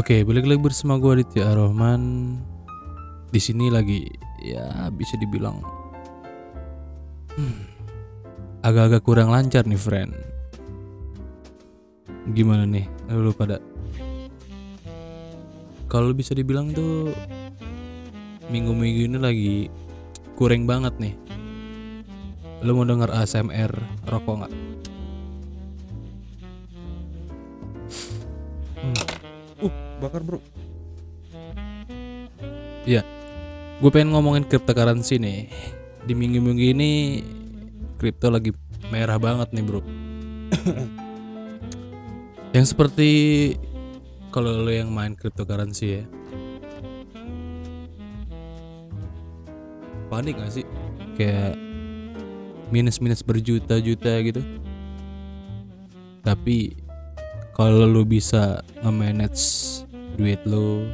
Oke, balik lagi bersama gue Aditya Rohman. Di sini lagi ya bisa dibilang hmm, agak-agak kurang lancar nih, friend. Gimana nih, lu pada? Kalau bisa dibilang tuh minggu-minggu ini lagi kurang banget nih. Lu mau denger ASMR rokok nggak? Bakar bro. Gue pengen ngomongin cryptocurrency nih. Di minggu-minggu ini kripto lagi merah banget nih, Bro. yang seperti kalau lo yang main cryptocurrency ya. Panik gak sih? Kayak minus-minus berjuta-juta gitu. Tapi kalau lo bisa nge-manage duit lo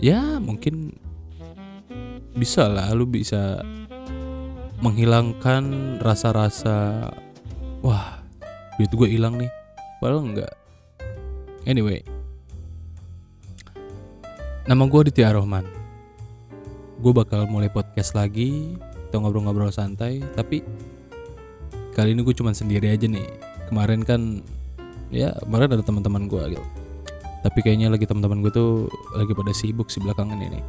ya mungkin bisa lah lu bisa menghilangkan rasa-rasa wah duit gue hilang nih. Padahal enggak. Anyway. Nama gue Ditya Rohman. Gue bakal mulai podcast lagi atau ngobrol-ngobrol santai tapi kali ini gue cuman sendiri aja nih. Kemarin kan ya kemarin ada teman-teman gue gitu tapi kayaknya lagi teman-teman gue tuh lagi pada sibuk sih belakangan ini.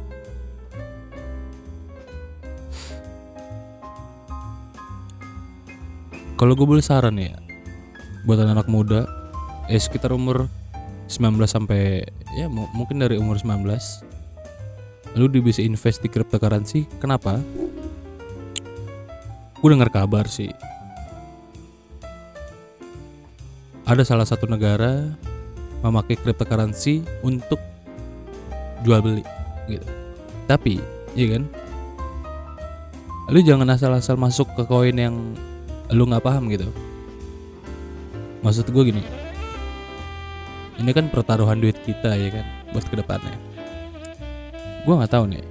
Kalau gue boleh saran ya buat anak-anak muda eh sekitar umur 19 sampai ya mu- mungkin dari umur 19 lu di bisa invest di cryptocurrency kenapa? Gue dengar kabar sih. Ada salah satu negara memakai cryptocurrency untuk jual beli gitu. Tapi iya kan? Lu jangan asal-asal masuk ke koin yang lu nggak paham gitu. Maksud gue gini. Ini kan pertaruhan duit kita ya kan buat ke depannya gue nggak tahu nih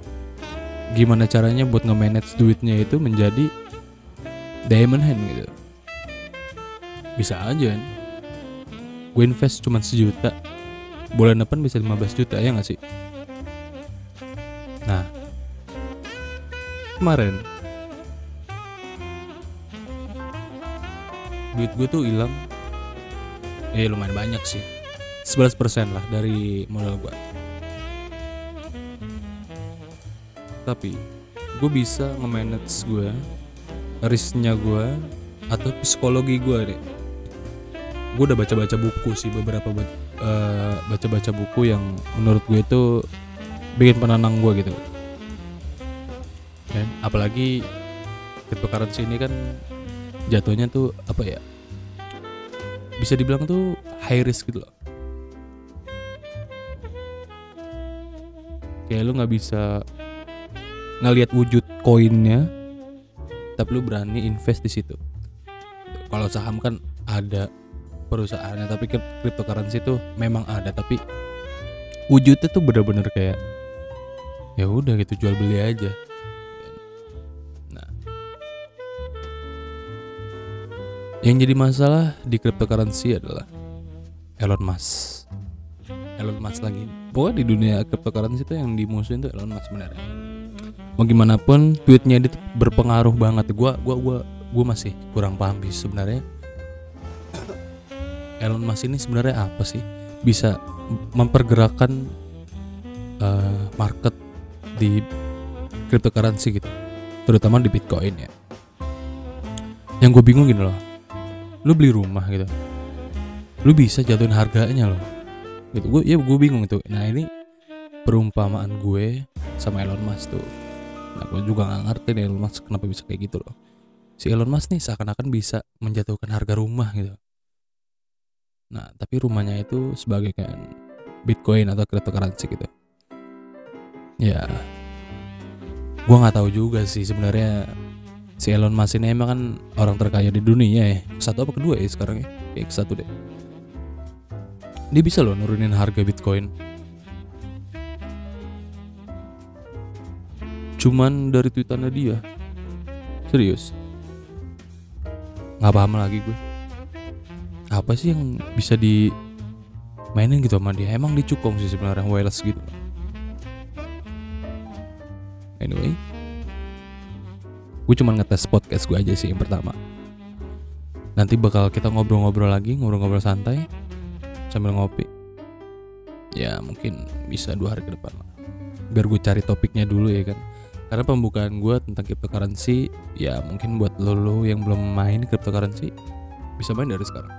gimana caranya buat nge-manage duitnya itu menjadi diamond hand gitu. Bisa aja kan gue invest cuma sejuta. Bulan depan bisa 15 juta ya nggak sih? Nah kemarin duit gue tuh hilang. Eh lumayan banyak sih. 11% lah dari modal gue tapi gue bisa nge-manage gue risknya gue atau psikologi gue deh gue udah baca-baca buku sih beberapa eh, baca-baca buku yang menurut gue itu bikin penenang gue gitu. Dan apalagi cryptocurrency ini kan jatuhnya tuh apa ya bisa dibilang tuh high risk gitu loh. Kayak lu nggak bisa ngelihat wujud koinnya tapi lu berani invest di situ. Kalau saham kan ada perusahaannya tapi cryp- cryptocurrency tuh memang ada tapi wujudnya tuh bener-bener kayak ya udah gitu jual beli aja. Nah. Yang jadi masalah di cryptocurrency adalah Elon Musk. Elon Musk lagi. Pokoknya di dunia cryptocurrency itu yang dimusuhin tuh Elon Musk sebenarnya. Mau gimana pun tweetnya dia tuh berpengaruh banget. Gua gua gua gua masih kurang paham sih sebenarnya Elon Musk ini sebenarnya apa sih? Bisa mempergerakkan eh, market di cryptocurrency gitu terutama di Bitcoin ya. Yang gue bingung gini loh lu beli rumah gitu lu bisa jatuhin harganya loh. Gitu gue ya gue bingung itu. Nah ini perumpamaan gue sama Elon Musk tuh. Nah gue juga nggak ngerti nih Elon Musk kenapa bisa kayak gitu loh. Si Elon Musk nih seakan-akan bisa menjatuhkan harga rumah gitu nah tapi rumahnya itu sebagai kayak Bitcoin atau cryptocurrency gitu. Ya gue nggak tahu juga sih sebenarnya si Elon Musk ini emang kan orang terkaya di dunia ya. Satu apa kedua ya sekarang ya? Kayak satu deh. Dia bisa loh nurunin harga Bitcoin. Cuman dari tweetannya dia serius. Nggak paham lagi gue apa sih yang bisa di mainin gitu sama dia? Emang dicukong sih sebenarnya wireless gitu. Anyway. Gue cuma ngetes podcast gue aja sih yang pertama. Nanti bakal kita ngobrol-ngobrol lagi ngobrol-ngobrol santai sambil ngopi. Ya mungkin bisa dua hari ke depan lah. Biar gue cari topiknya dulu ya kan. Karena pembukaan gue tentang cryptocurrency ya mungkin buat lo, lo yang belum main cryptocurrency bisa main dari sekarang.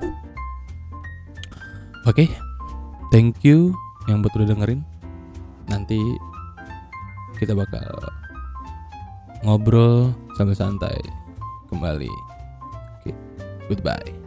Oke thank you yang buat udah dengerin. Nanti kita bakal ngobrol sambil santai kembali. Oke goodbye